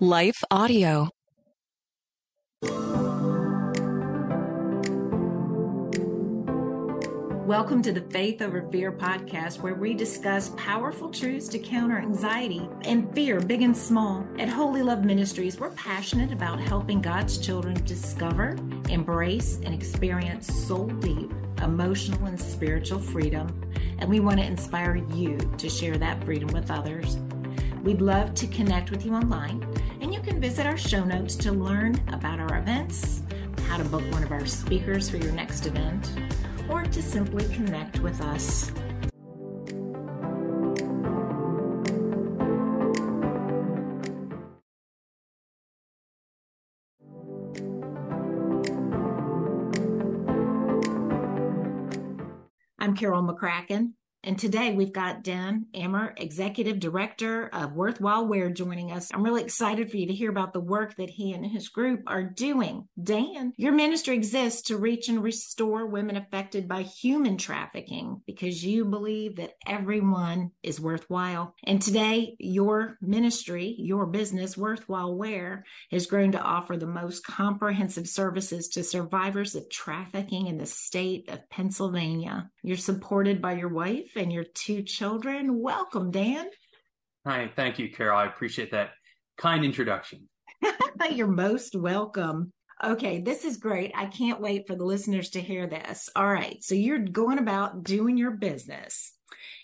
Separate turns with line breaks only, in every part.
Life Audio.
Welcome to the Faith Over Fear podcast, where we discuss powerful truths to counter anxiety and fear, big and small. At Wholly Loved Ministries, we're passionate about helping God's children discover, embrace, and experience soul deep emotional and spiritual freedom. And we want to inspire you to share that freedom with others. We'd love to connect with you online, and you can visit our show notes to learn about our events, how to book one of our speakers for your next event or to simply connect with us. I'm Carol McCracken, and today we've got Dan Emr, Executive Director of Worthwhile Wear, joining us. I'm really excited for you to hear about the work that he and his group are doing. Dan, your ministry exists to reach and restore women affected by human trafficking because you believe that everyone is worthwhile. And today, your ministry, your business, Worthwhile Wear, has grown to offer the most comprehensive services to survivors of trafficking in the state of Pennsylvania. You're supported by your wife and your two children. Welcome, Dan.
Hi, thank you, Carol. I appreciate that kind introduction.
You're most welcome. Okay, this is great. I can't wait for the listeners to hear this. All right, so you're going about doing your business.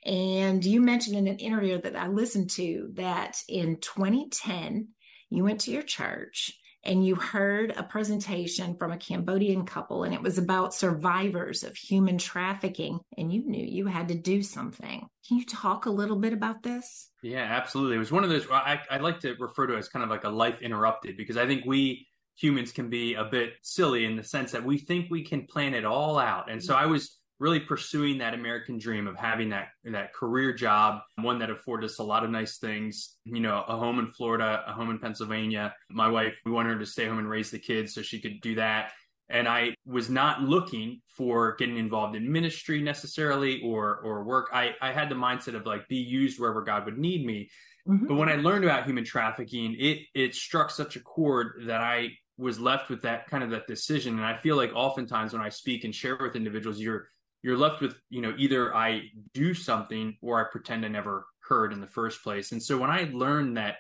And you mentioned in an interview that I listened to that in 2010, you went to your church and you heard a presentation from a Cambodian couple, and it was about survivors of human trafficking, and you knew you had to do something. Can you talk a little bit about this?
Yeah, absolutely. It was one of those I, I like to refer to as kind of like a life interrupted because I think we humans can be a bit silly in the sense that we think we can plan it all out. And so mm-hmm. I was really pursuing that American dream of having that that career job, one that afforded us a lot of nice things. You know, a home in Florida, a home in Pennsylvania. My wife, we wanted her to stay home and raise the kids so she could do that. And I was not looking for getting involved in ministry necessarily or or work. I, I had the mindset of like be used wherever God would need me. Mm-hmm. But when I learned about human trafficking, it it struck such a chord that I was left with that kind of that decision. And I feel like oftentimes when I speak and share with individuals, you're you're left with you know either i do something or i pretend i never heard in the first place. And so when i learned that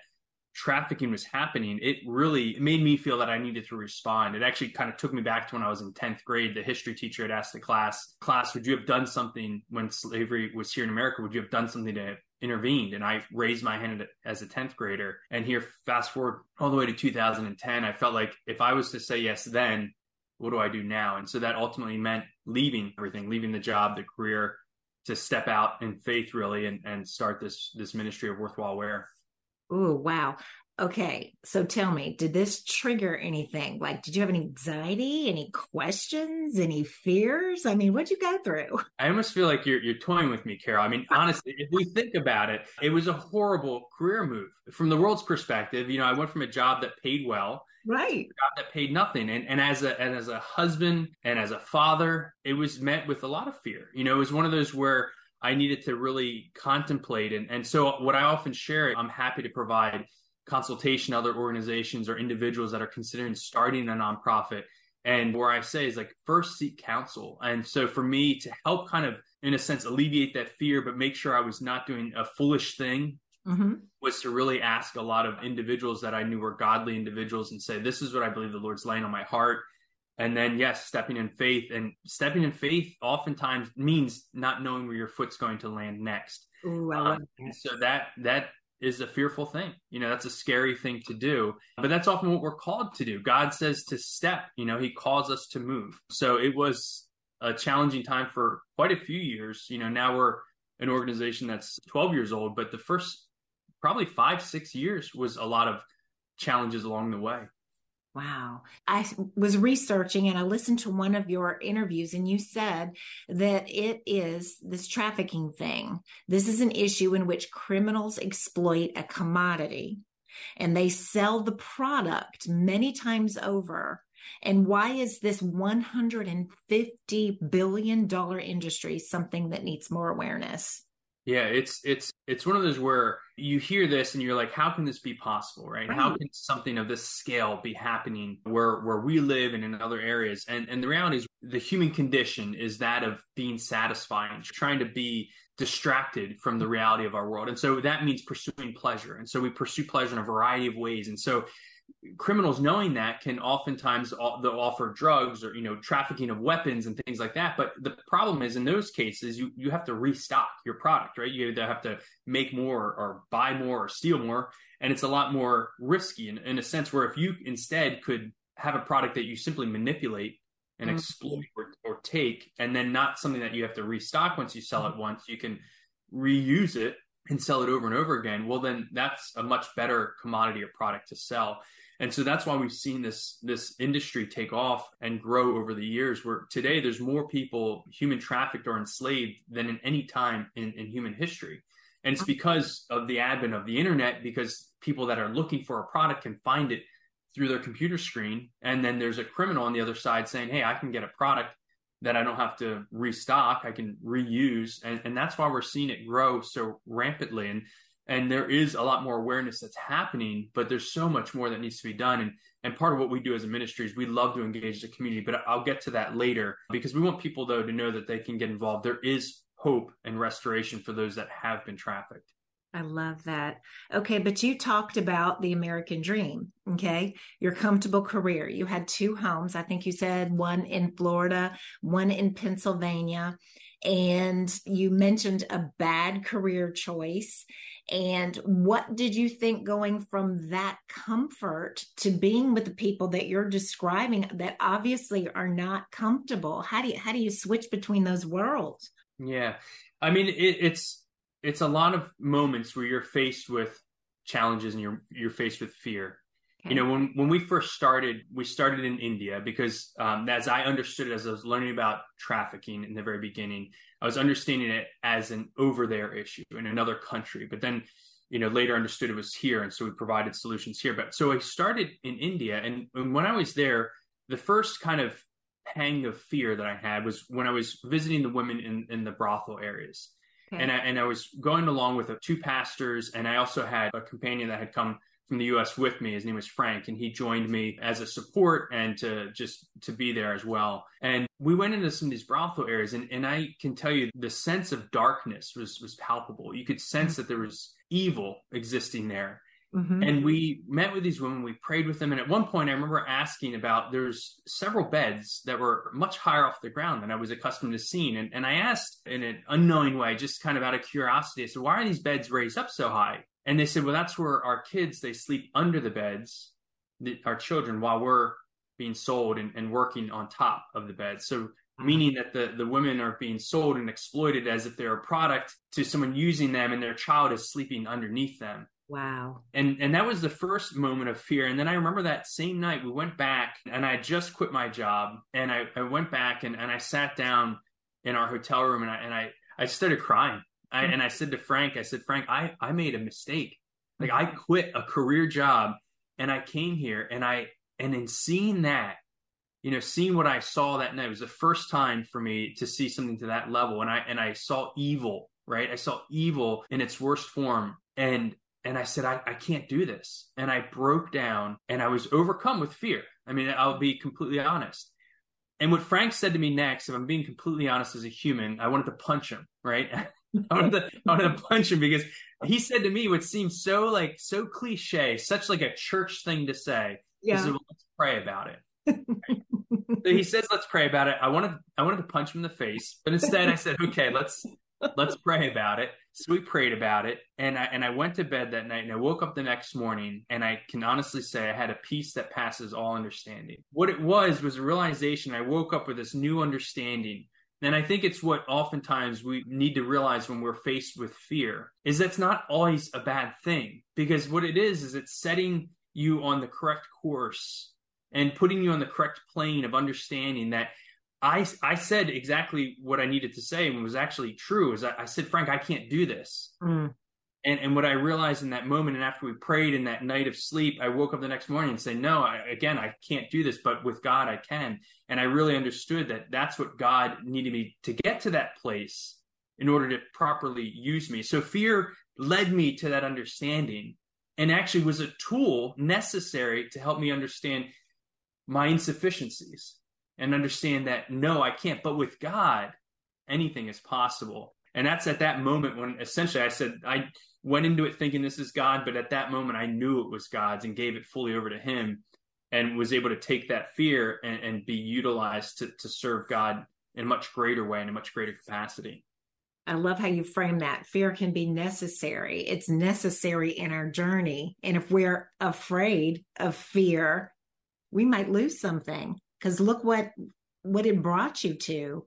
trafficking was happening it really made me feel that i needed to respond. It actually kind of took me back to when i was in 10th grade the history teacher had asked the class class would you have done something when slavery was here in america? Would you have done something to intervened and i raised my hand as a 10th grader. And here fast forward all the way to 2010 i felt like if i was to say yes then what do I do now? And so that ultimately meant leaving everything, leaving the job, the career to step out in faith really and, and start this this ministry of worthwhile wear.
Oh, wow. Okay. So tell me, did this trigger anything? Like, did you have any anxiety, any questions, any fears? I mean, what'd you go through?
I almost feel like you're, you're toying with me, Carol. I mean, honestly, if we think about it, it was a horrible career move. From the world's perspective, you know, I went from a job that paid well
right
job that paid nothing and, and as a and as a husband and as a father it was met with a lot of fear you know it was one of those where i needed to really contemplate and and so what i often share i'm happy to provide consultation other organizations or individuals that are considering starting a nonprofit and where i say is like first seek counsel and so for me to help kind of in a sense alleviate that fear but make sure i was not doing a foolish thing mm-hmm. was to really ask a lot of individuals that I knew were godly individuals and say, This is what I believe the Lord's laying on my heart. And then, yes, stepping in faith. And stepping in faith oftentimes means not knowing where your foot's going to land next.
Ooh, um,
so that that is a fearful thing. You know, that's a scary thing to do, but that's often what we're called to do. God says to step, you know, he calls us to move. So it was a challenging time for quite a few years. You know, now we're an organization that's 12 years old, but the first probably five, six years was a lot of challenges along the way.
Wow. I was researching and I listened to one of your interviews, and you said that it is this trafficking thing. This is an issue in which criminals exploit a commodity and they sell the product many times over. And why is this $150 billion industry something that needs more awareness?
Yeah, it's it's it's one of those where you hear this and you're like, how can this be possible, right? right? How can something of this scale be happening where where we live and in other areas? And and the reality is the human condition is that of being satisfying, trying to be distracted from the reality of our world. And so that means pursuing pleasure. And so we pursue pleasure in a variety of ways. And so criminals knowing that can oftentimes they'll offer drugs or you know trafficking of weapons and things like that. But the problem is in those cases you you have to restock your product right? You either have to make more or buy more or steal more and it's a lot more risky in, in a sense where if you instead could have a product that you simply manipulate and mm-hmm. exploit or, or take and then not something that you have to restock once you sell it once you can reuse it and sell it over and over again well then that's a much better commodity or product to sell and so that's why we've seen this this industry take off and grow over the years where today there's more people human trafficked or enslaved than in any time in, in human history. And it's because of the advent of the internet because people that are looking for a product can find it through their computer screen and then there's a criminal on the other side saying hey i can get a product that i don't have to restock i can reuse. And, and that's why we're seeing it grow so rampantly. And and there is a lot more awareness that's happening but there's so much more that needs to be done and and part of what we do as a ministry is we love to engage the community but i'll get to that later because we want people though to know that they can get involved there is hope and restoration for those that have been trafficked
I love that. Okay, but you talked about the American dream. Okay, your comfortable career. You had two homes. I think you said one in Florida, one in Pennsylvania. And you mentioned a bad career choice. And what did you think going from that comfort to being with the people that you're describing that obviously are not comfortable? How do you how do you switch between those worlds?
Yeah, I mean it, it's it's a lot of moments where you're faced with challenges and you're you're faced with fear. You know, when when we first started, we started in India because um, as I understood it, as I was learning about trafficking in the very beginning, I was understanding it as an over there issue in another country. But then, you know, later understood it was here, and so we provided solutions here. But so I started in India, and, and when I was there, the first kind of pang of fear that I had was when I was visiting the women in, in the brothel areas. Okay. And I, and I was going along with two pastors, and I also had a companion that had come from the US with me. His name was Frank, and he joined me as a support and to just to be there as well. And we went into some of these brothel areas, and, and I can tell you the sense of darkness was was palpable. You could sense mm-hmm. that there was evil existing there. Mm-hmm. And we met with these women, we prayed with them. And at one point, I remember asking about there's several beds that were much higher off the ground than I was accustomed to seeing. And, and I asked in an unknowing way, just kind of out of curiosity, I said, why are these beds raised up so high? And they said, well, that's where our kids, they sleep under the beds, the, our children, while we're being sold and, and working on top of the beds. So mm-hmm. meaning that the, the women are being sold and exploited as if they're a product to someone using them and their child is sleeping underneath them.
Wow.
And and that was the first moment of fear. And then I remember that same night we went back and I just quit my job and I, I went back and, and I sat down in our hotel room and I and I, I started crying. I, and I said to Frank, I said, Frank, I, I made a mistake. Like I quit a career job and I came here and I and in seeing that, you know, seeing what I saw that night was the first time for me to see something to that level. And I and I saw evil, right? I saw evil in its worst form. And and I said, I, I can't do this. And I broke down and I was overcome with fear. I mean, I'll be completely honest. And what Frank said to me next, if I'm being completely honest as a human, I wanted to punch him, right? I wanted to, I wanted to punch him because he said to me what seemed so like so cliche, such like a church thing to say. Yeah. Said, well, let's pray about it. so he says, let's pray about it. I wanted I wanted to punch him in the face, but instead I said, okay, let's let's pray about it. So we prayed about it, and I and I went to bed that night, and I woke up the next morning, and I can honestly say I had a peace that passes all understanding. What it was was a realization. I woke up with this new understanding. And I think it's what oftentimes we need to realize when we're faced with fear is that's not always a bad thing because what it is is it's setting you on the correct course and putting you on the correct plane of understanding that I, I said exactly what I needed to say and was actually true is I, I said, Frank, I can't do this. Mm. And, and what I realized in that moment and after we prayed in that night of sleep, I woke up the next morning and said, no, I, again, I can't do this, but with God, I can. And I really understood that that's what God needed me to get to that place in order to properly use me. So fear led me to that understanding and actually was a tool necessary to help me understand my insufficiencies and understand that no, I can't. But with God, anything is possible. And that's at that moment when essentially I said, I went into it thinking this is God, but at that moment I knew it was God's and gave it fully over to Him and was able to take that fear and, and be utilized to, to serve God in a much greater way in a much greater capacity.
I love how you frame that. Fear can be necessary. It's necessary in our journey. And if we're afraid of fear, we might lose something because look what what it brought you to.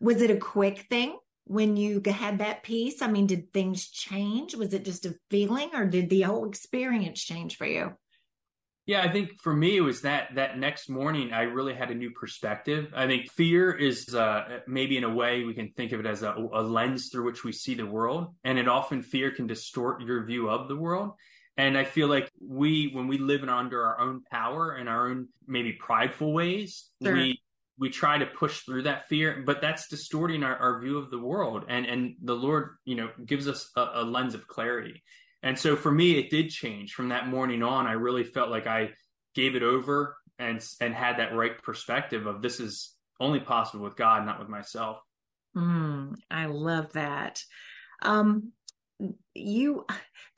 Was it a quick thing when you had that peace? I mean, did things change? Was it just a feeling or did the whole experience change for you?
Yeah, I think for me it was that that next morning I really had a new perspective. I think fear is uh, maybe in a way we can think of it as a, a lens through which we see the world, and it often fear can distort your view of the world. And I feel like we, when we live in under our own power and our own maybe prideful ways, sure. we we try to push through that fear, but that's distorting our, our view of the world. And and the Lord, you know, gives us a, a lens of clarity. And so for me, it did change from that morning on. I really felt like I gave it over and and had that right perspective of this is only possible with God, not with myself.
Mm, I love that. Um, you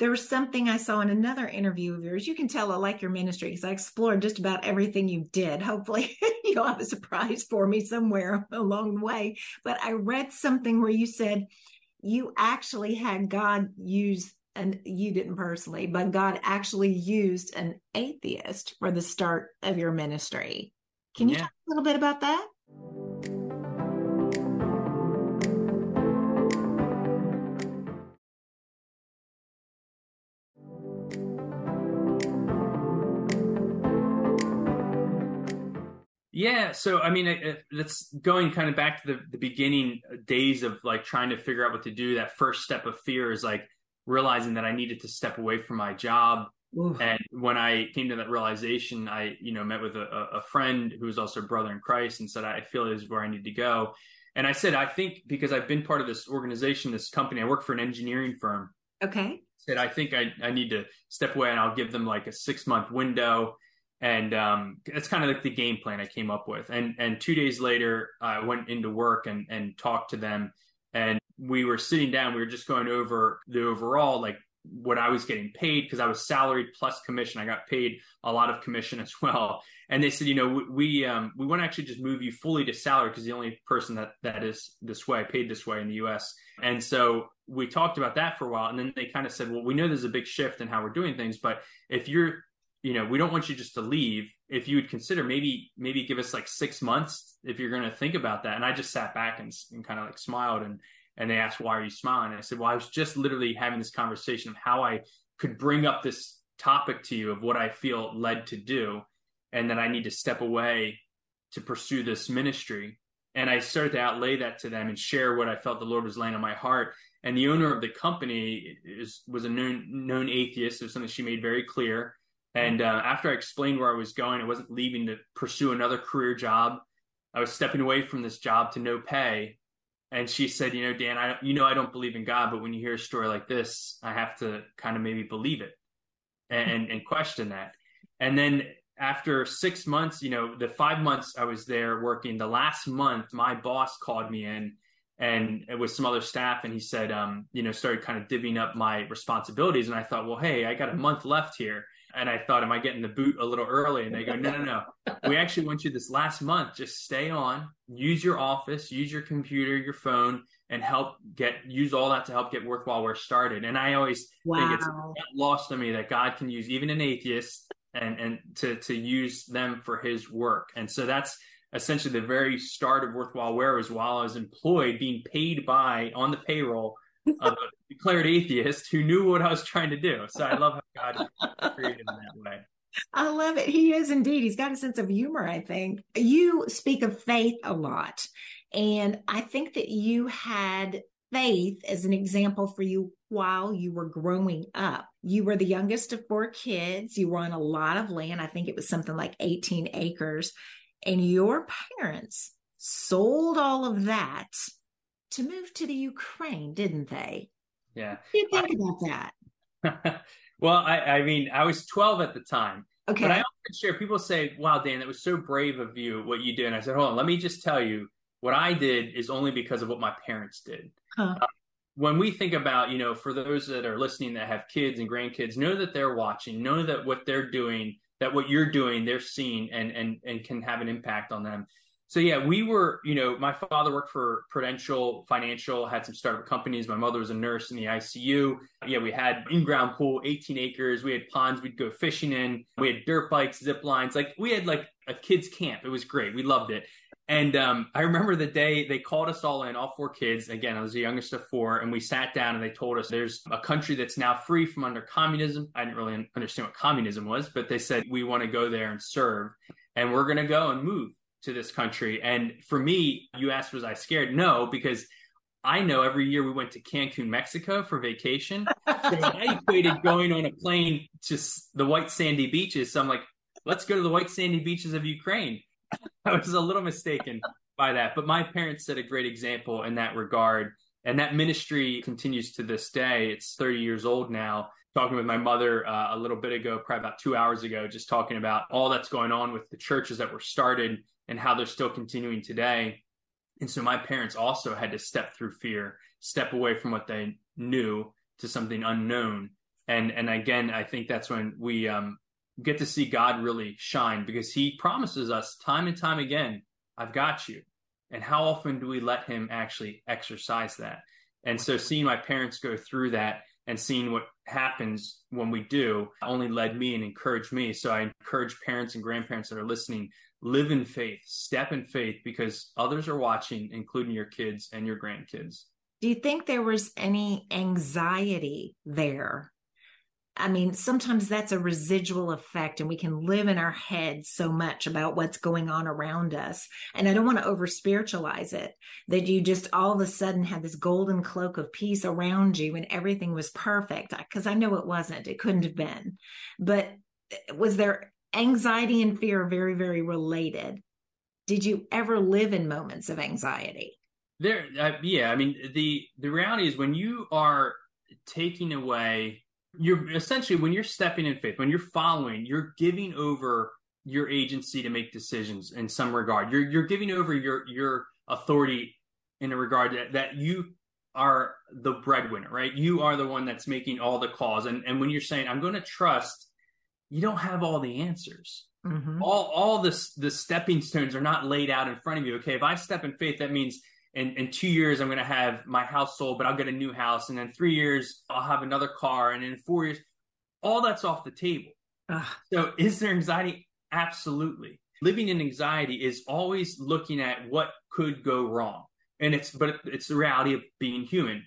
there was something i saw in another interview of yours you can tell i like your ministry because i explored just about everything you did hopefully you'll have a surprise for me somewhere along the way but i read something where you said you actually had god use and you didn't personally, but God actually used an atheist for the start of your ministry. Can you yeah. talk a little bit about that?
Yeah, so I mean, it, it's going kind of back to the, the beginning uh, days of like trying to figure out what to do. That first step of fear is like, realizing that I needed to step away from my job. Oof. And when I came to that realization, I, you know, met with a, a friend who was also a brother in Christ and said, I feel this is where I need to go. And I said, I think because I've been part of this organization, this company, I work for an engineering firm.
Okay.
Said, I think I, I need to step away and I'll give them like a six month window. And um, that's kind of like the game plan I came up with. And and two days later, I went into work and and talked to them. And we were sitting down, we were just going over the overall, like what I was getting paid because I was salaried plus commission. I got paid a lot of commission as well. And they said, you know, we we, um, we want to actually just move you fully to salary because the only person that that is this way, paid this way in the U.S. And so we talked about that for a while, and then they kind of said, well, we know there's a big shift in how we're doing things, but if you're you know, we don't want you just to leave. If you would consider maybe maybe give us like six months if you're going to think about that. And I just sat back and, and kind of like smiled and and they asked, Why are you smiling? And I said, Well, I was just literally having this conversation of how I could bring up this topic to you of what I feel led to do, and that I need to step away to pursue this ministry. And I started to outlay that to them and share what I felt the Lord was laying on my heart. And the owner of the company is was a known known atheist. It was something she made very clear. And uh, after I explained where I was going, I wasn't leaving to pursue another career job. I was stepping away from this job to no pay and she said, you know, Dan, I you know I don't believe in God, but when you hear a story like this, I have to kind of maybe believe it and and question that. And then after six months, you know, the five months I was there working, the last month, my boss called me in and with some other staff, and he said, um, you know, started kind of divvying up my responsibilities. And I thought, well, hey, I got a month left here. And I thought, am I getting the boot a little early? And they go, no, no, no. we actually want you this last month. Just stay on, use your office, use your computer, your phone, and help get use all that to help get worthwhile wear started. And I always wow. think it's lost on me that God can use even an atheist and and to to use them for His work. And so that's essentially the very start of worthwhile wear was while I was employed, being paid by on the payroll of a declared atheist who knew what I was trying to do. So I love how God created in that way.
I love it. He is indeed. He's got a sense of humor, I think. You speak of faith a lot. And I think that you had faith as an example for you while you were growing up. You were the youngest of four kids. You were on a lot of land. I think it was something like 18 acres. And your parents sold all of that to move to the Ukraine, didn't they?
Yeah.
What do you think I, about
that? well, I, I mean, I was 12 at the time.
Okay.
But I often share, people say, wow, Dan, that was so brave of you, what you did. And I said, hold on, let me just tell you, what I did is only because of what my parents did. Huh. Uh, when we think about, you know, for those that are listening that have kids and grandkids, know that they're watching, know that what they're doing, that what you're doing, they're seeing and and and can have an impact on them. So yeah, we were, you know, my father worked for Prudential Financial, had some startup companies. My mother was a nurse in the ICU. Yeah, we had in-ground pool, 18 acres. We had ponds we'd go fishing in. We had dirt bikes, zip lines. Like we had like a kids camp. It was great. We loved it. And um, I remember the day they called us all in, all four kids. Again, I was the youngest of four, and we sat down and they told us there's a country that's now free from under communism. I didn't really understand what communism was, but they said we want to go there and serve, and we're going to go and move to this country. And for me, you asked, was I scared? No, because I know every year we went to Cancun, Mexico for vacation. so I equated going on a plane to the white sandy beaches. So I'm like, let's go to the white sandy beaches of Ukraine. I was a little mistaken by that. But my parents set a great example in that regard. And that ministry continues to this day. It's 30 years old now. Talking with my mother uh, a little bit ago, probably about two hours ago, just talking about all that's going on with the churches that were started and how they're still continuing today. And so my parents also had to step through fear, step away from what they knew to something unknown. And and again, I think that's when we um, get to see God really shine because He promises us time and time again, "I've got you." And how often do we let Him actually exercise that? And so, seeing my parents go through that and seeing what happens when we do only led me and encouraged me. So I encourage parents and grandparents that are listening live in faith, step in faith because others are watching, including your kids and your grandkids.
Do you think there was any anxiety there? I mean, sometimes that's a residual effect, and we can live in our heads so much about what's going on around us. And I don't want to over spiritualize it that you just all of a sudden had this golden cloak of peace around you and everything was perfect, because I know it wasn't. It couldn't have been. But eh, was there anxiety and fear are very, very related. Did you ever live in moments of anxiety?
There, uh, yeah. I mean, the the reality is when you are taking away, you're essentially when you're stepping in faith, when you're following, you're giving over your agency to make decisions in some regard. You're you're giving over your your authority in a regard that, that you are the breadwinner, right? You are the one that's making all the calls. And and when you're saying, I'm going to trust you don't have all the answers. Mm-hmm. All all the the stepping stones are not laid out in front of you. Okay, if I step in faith, that means in, in two years I'm going to have my house sold, but I'll get a new house, and then three years I'll have another car, and in four years, all that's off the table. Ugh. So, is there anxiety? Absolutely. Living in anxiety is always looking at what could go wrong, and it's but it's the reality of being human.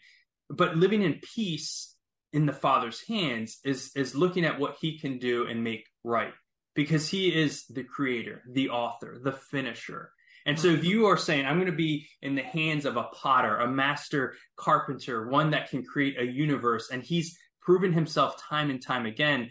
But living in peace in the Father's hands is is looking at what he can do and make right because he is the creator, the author, the finisher. And so if mm-hmm. you are saying I'm going to be in the hands of a potter, a master carpenter, one that can create a universe and he's proven himself time and time again,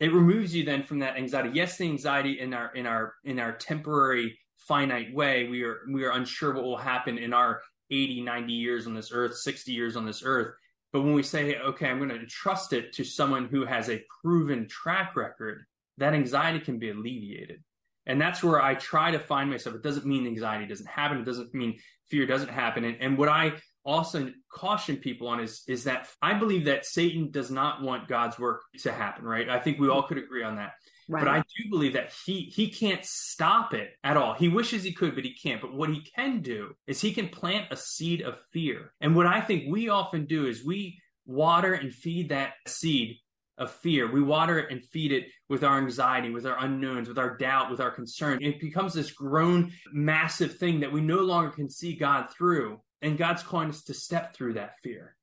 it removes you then from that anxiety. Yes, the anxiety in our in our in our temporary finite way, we are we are unsure what will happen in our 80, 90 years on this earth, 60 years on this earth. But when we say, okay, I'm going to entrust it to someone who has a proven track record, that anxiety can be alleviated. And that's where I try to find myself. It doesn't mean anxiety doesn't happen. It doesn't mean fear doesn't happen. And, and what I also caution people on is, is that I believe that Satan does not want God's work to happen, right? I think we all could agree on that. Right. But I do believe that he he can't stop it at all. He wishes he could, but he can't. But what he can do is he can plant a seed of fear. And what I think we often do is we water and feed that seed of fear. We water it and feed it with our anxiety, with our unknowns, with our doubt, with our concern. It becomes this grown, massive thing that we no longer can see God through. And God's calling us to step through that fear.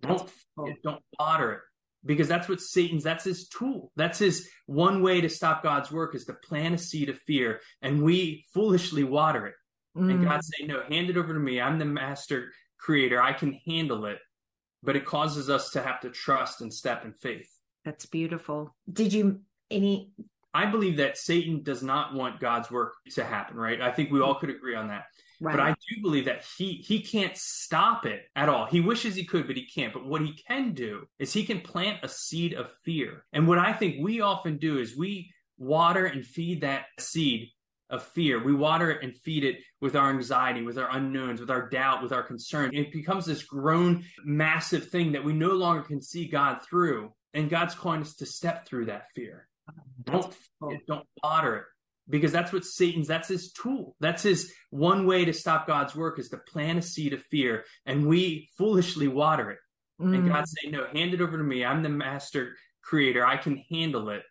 Don't, don't water it because that's what Satan's that's his tool. That's his one way to stop God's work is to plant a seed of fear and we foolishly water it. Mm. And God say, "No, hand it over to me. I'm the master creator. I can handle it." But it causes us to have to trust and step in faith.
That's beautiful. Did you any
I believe that Satan does not want God's work to happen, right? I think we all could agree on that. Right. But I do believe that he he can't stop it at all. He wishes he could, but he can't. But what he can do is he can plant a seed of fear. And what I think we often do is we water and feed that seed of fear. We water it and feed it with our anxiety, with our unknowns, with our doubt, with our concern. It becomes this grown, massive thing that we no longer can see God through. And God's calling us to step through that fear. Don't, don't water it because that's what Satan's that's his tool. That's his one way to stop God's work is to plant a seed of fear and we foolishly water it. Mm. And God say, "No, hand it over to me. I'm the master creator. I can handle it."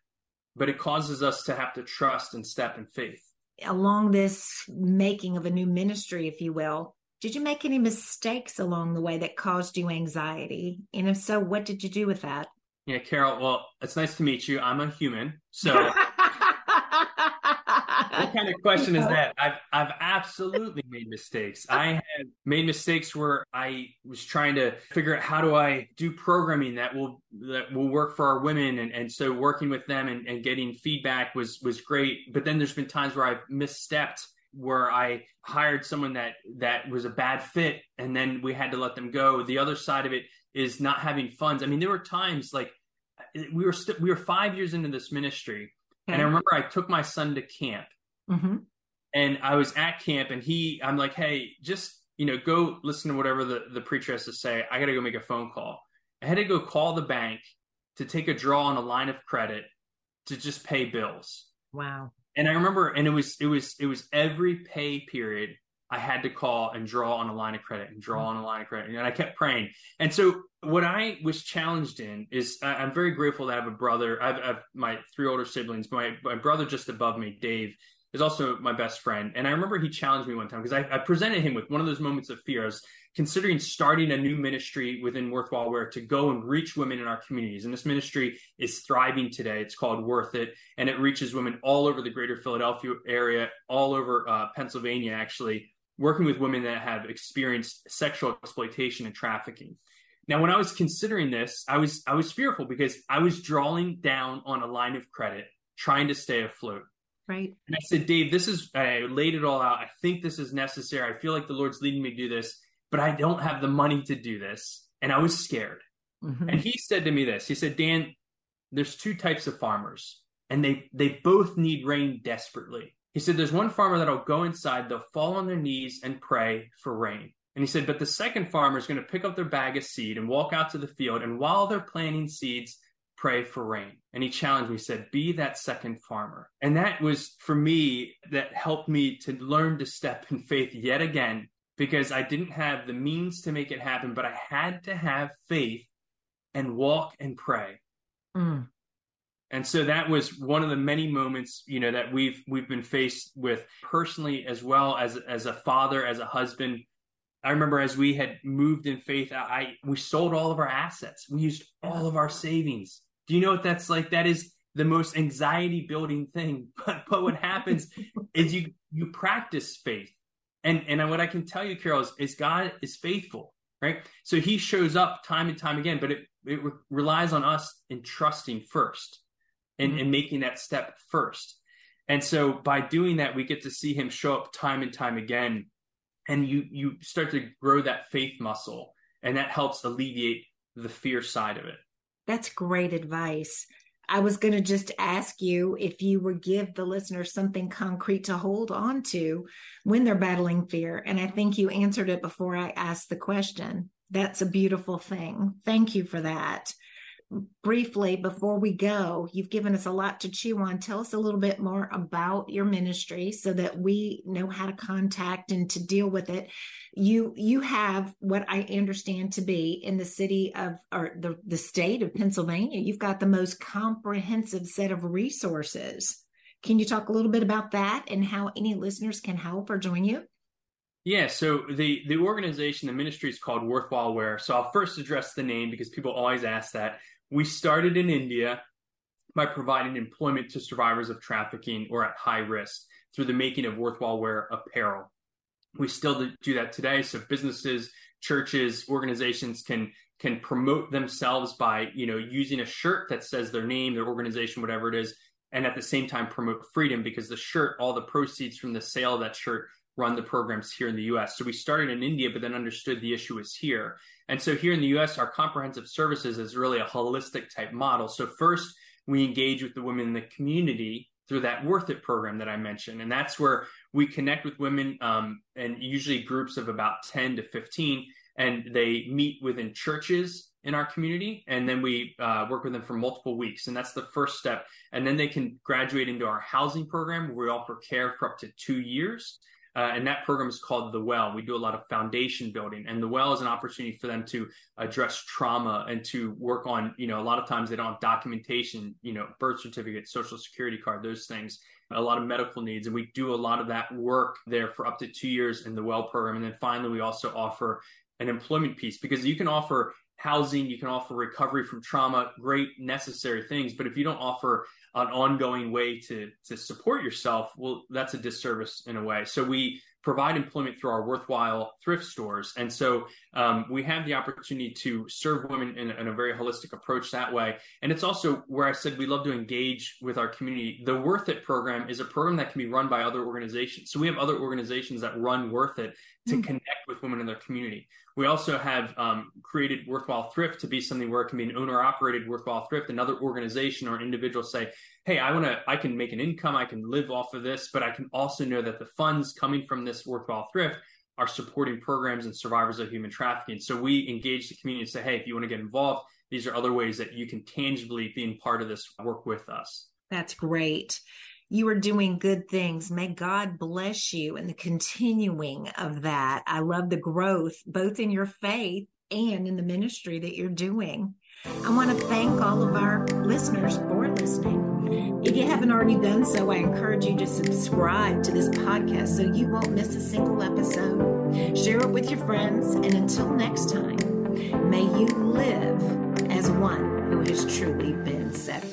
But it causes us to have to trust and step in faith.
Along this making of a new ministry, if you will, did you make any mistakes along the way that caused you anxiety? And if so, what did you do with that?
Yeah, Carol, well, it's nice to meet you. I'm a human. So what kind of question is that? I've I've absolutely made mistakes. I have made mistakes where I was trying to figure out how do I do programming that will that will work for our women and, and so working with them and, and getting feedback was was great. But then there's been times where I've misstepped where I hired someone that that was a bad fit and then we had to let them go. The other side of it is not having funds. I mean, there were times like we were st- we were five years into this ministry, and I hmm. remember I took my son to camp, Mm-hmm. And I was at camp and he, I'm like, hey, just, you know, go listen to whatever the, the preacher has to say. I got to go make a phone call. I had to go call the bank to take a draw on a line of credit to just pay bills.
Wow.
And I remember, and it was, it was, it was every pay period I had to call and draw on a line of credit and draw on a line of credit. And I kept praying. And so what I was challenged in is I'm very grateful to have a brother. I have, I have my three older siblings. My, my brother just above me, Dave, is also my best friend. And I remember he challenged me one time because I, I, presented him with one of those moments of fear. I was considering starting a new ministry within Worthwhile Wear to go and reach women in our communities. And this ministry is thriving today. It's called Worth It, and it reaches women all over the greater Philadelphia area, all over uh, Pennsylvania, actually, working with women that have experienced sexual exploitation and trafficking. Now, when I was considering this, I was I was fearful because I was drawing down on a line of credit, trying to stay afloat.
Right.
And I said, Dave, this is, I laid it all out. I think this is necessary. I feel like the Lord's leading me to do this, but I don't have the money to do this. And I was scared. Mm-hmm. And he said to me this He said, Dan, there's two types of farmers, and they, they both need rain desperately. He said, There's one farmer that'll go inside, they'll fall on their knees and pray for rain. And he said, But the second farmer is going to pick up their bag of seed and walk out to the field. And while they're planting seeds, pray for rain. And he challenged me, said, be that second farmer. And that was for me, that helped me to learn to step in faith yet again, because I didn't have the means to make it happen, but I had to have faith and walk and pray. Mm. And so that was one of the many moments, you know, that we've we've been faced with personally as well as as a father, as a husband. I remember as we had moved in faith, I we sold all of our assets. We used all of our savings do you know what that's like? That is the most anxiety building thing. But but what happens is you you practice faith. And and what I can tell you, Carol, is, is God is faithful, right? So he shows up time and time again, but it, it re- relies on us in trusting first and, mm-hmm. and making that step first. And so by doing that, we get to see him show up time and time again. And you you start to grow that faith muscle, and that helps alleviate the fear side of it.
That's great advice. I was going to just ask you if you would give the listeners something concrete to hold on to when they're battling fear. And I think you answered it before I asked the question. That's a beautiful thing. Thank you for that briefly before we go you've given us a lot to chew on tell us a little bit more about your ministry so that we know how to contact and to deal with it you you have what i understand to be in the city of or the, the state of pennsylvania you've got the most comprehensive set of resources can you talk a little bit about that and how any listeners can help or join you
yeah, so the the organization, the ministry is called Worthwhile Wear. So I'll first address the name because people always ask that. We started in India by providing employment to survivors of trafficking or at high risk through the making of worthwhile wear apparel. We still do that today. So businesses, churches, organizations can can promote themselves by you know using a shirt that says their name, their organization, whatever it is, and at the same time promote freedom because the shirt, all the proceeds from the sale of that shirt run the programs here in the US. So we started in India, but then understood the issue was here. And so here in the US, our comprehensive services is really a holistic type model. So first, we engage with the women in the community through that Worth It program that I mentioned. And that's where we connect with women um, and usually groups of about 10 to 15, and they meet within churches in our community. And then we uh, work with them for multiple weeks. And that's the first step. And then they can graduate into our housing program where we offer care for up to two years. Uh, and that program is called The Well. We do a lot of foundation building, and The Well is an opportunity for them to address trauma and to work on, you know, a lot of times they don't have documentation, you know, birth certificate, social security card, those things, a lot of medical needs. And we do a lot of that work there for up to two years in the Well program. And then finally, we also offer an employment piece because you can offer housing, you can offer recovery from trauma, great necessary things. But if you don't offer an ongoing way to to support yourself, well, that's a disservice in a way. So we provide employment through our worthwhile thrift stores, and so um, we have the opportunity to serve women in, in, a very holistic approach that way. And it's also where I said we love to engage with our community. The Worth It program is a program that can be run by other organizations. So we have other organizations that run Worth It to mm. connect with women in their community. We also have um, created Worthwhile Thrift to be something where it can be an owner operated Worthwhile Thrift. Another organization or individual say, hey, I want to, I can make an income, I can live off of this, but I can also know that the funds coming from this Worthwhile Thrift are supporting programs and survivors of human trafficking. So we engage the community and say, hey, if you want to get involved, these are other ways that you can tangibly be in part of this work with us.
That's great. You are doing good things. May God bless you in the continuing of that. I love the growth, both in your faith and in the ministry that you're doing. I want to thank all of our listeners for listening. If you haven't already done so, I encourage you to subscribe to this podcast so you won't miss a single episode. Share it with your friends, and until next time, may you live as one who has truly been set.